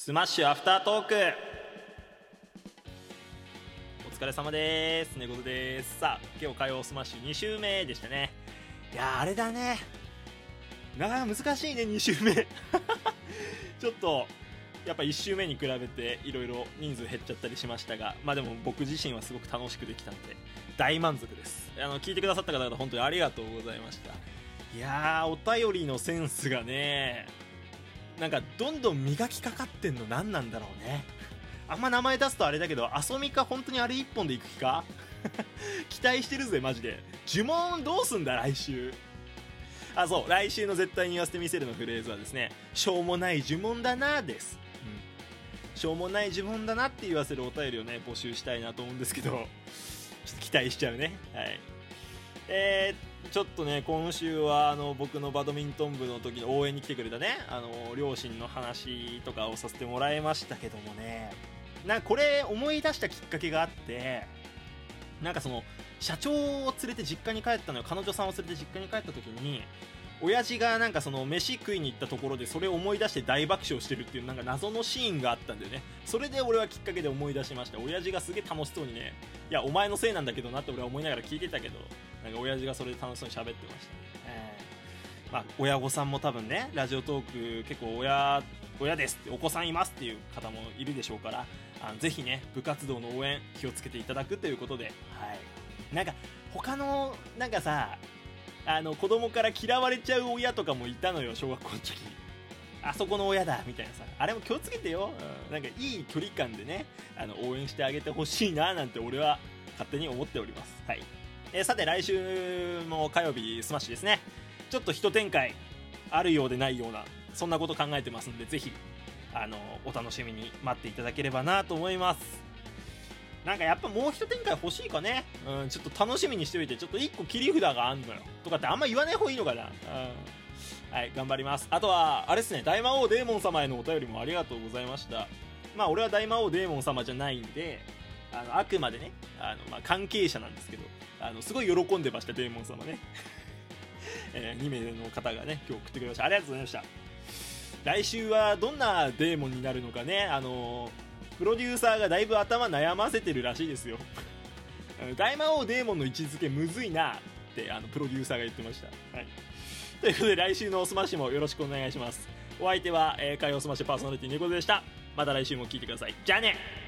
スマッシュアフタートーク。お疲れ様です。猫背ですさあ今日火曜スマッシュ2週目でしたね。いやあれだね。なかなか難しいね2週目。ちょっとやっぱ1週目に比べていろいろ人数減っちゃったりしましたがまあでも僕自身はすごく楽しくできたので大満足です。あの聞いてくださった方々本当にありがとうございました。いやーお便りのセンスがねなんかどんどん磨きかかってんの何なんだろうね。あんま名前出すとあれだけどアソミか本当にあれ一本でいく気か？期待してるぜマジで。呪文どうすんだ来週。あそう来週の絶対に言わせてみせるのフレーズはですねしょうもない呪文だなです、うん、しょうもない呪文だなって言わせるお便りをね募集したいなと思うんですけど ちょっと期待しちゃうね。はい。えー、ちょっとね今週はあの僕のバドミントン部の時の応援に来てくれたねあの両親の話とかをさせてもらいましたけどもね。なこれ思い出したきっかけがあってなんかその社長を連れて実家に帰ったのよ。彼女さんを連れて実家に帰った時に親父がなんかその飯食いに行ったところでそれを思い出して大爆笑してるっていうなんか謎のシーンがあったんだよね。それで俺はきっかけで思い出しました。親父がすげえ楽しそうにね。いやお前のせいなんだけどなって俺は思いながら聞いてたけどなんか親父がそれで楽しそうに喋ってました。ね、えー。まあ、親御さんも多分ねラジオトーク結構親親ですってお子さんいますっていう方もいるでしょうからあのぜひね部活動の応援気をつけていただくということで。はいなんか他のなんかさあの子供から嫌われちゃう親とかもいたのよ小学校の時。あそこの親だみたいなさ。あれも気をつけてよ、うん、なんかいい距離感でねあの応援してあげてほしいななんて俺は勝手に思っております。はい、えー、さて来週も火曜日スマッシュですね。ちょっと一展開あるようでないようなそんなこと考えてますんでぜひあのお楽しみに待っていただければなと思いますなんかやっぱもう一展開欲しいかね、うん、ちょっと楽しみにしておいてちょっと1個切り札があんのよ。とかってあんま言わない方がいいのかな、うん、はい頑張ります。あとはあれですね大魔王デーモン様へのお便りもありがとうございました。まあ俺は大魔王デーモン様じゃないんであのあくまでねあの、まあ、関係者なんですけどあのすごい喜んでましたデーモン様ね、えー、2名の方がね今日送ってくれました。ありがとうございました。来週はどんなデーモンになるのかねあのプロデューサーがだいぶ頭悩ませてるらしいですよ。大魔王デーモンの位置づけむずいなってあのプロデューサーが言ってました、はい、ということで来週のおすましもよろしくお願いします。お相手は、えー、火曜スマッシュパーソナリティ猫背でした。また来週も聴いてください。じゃあね。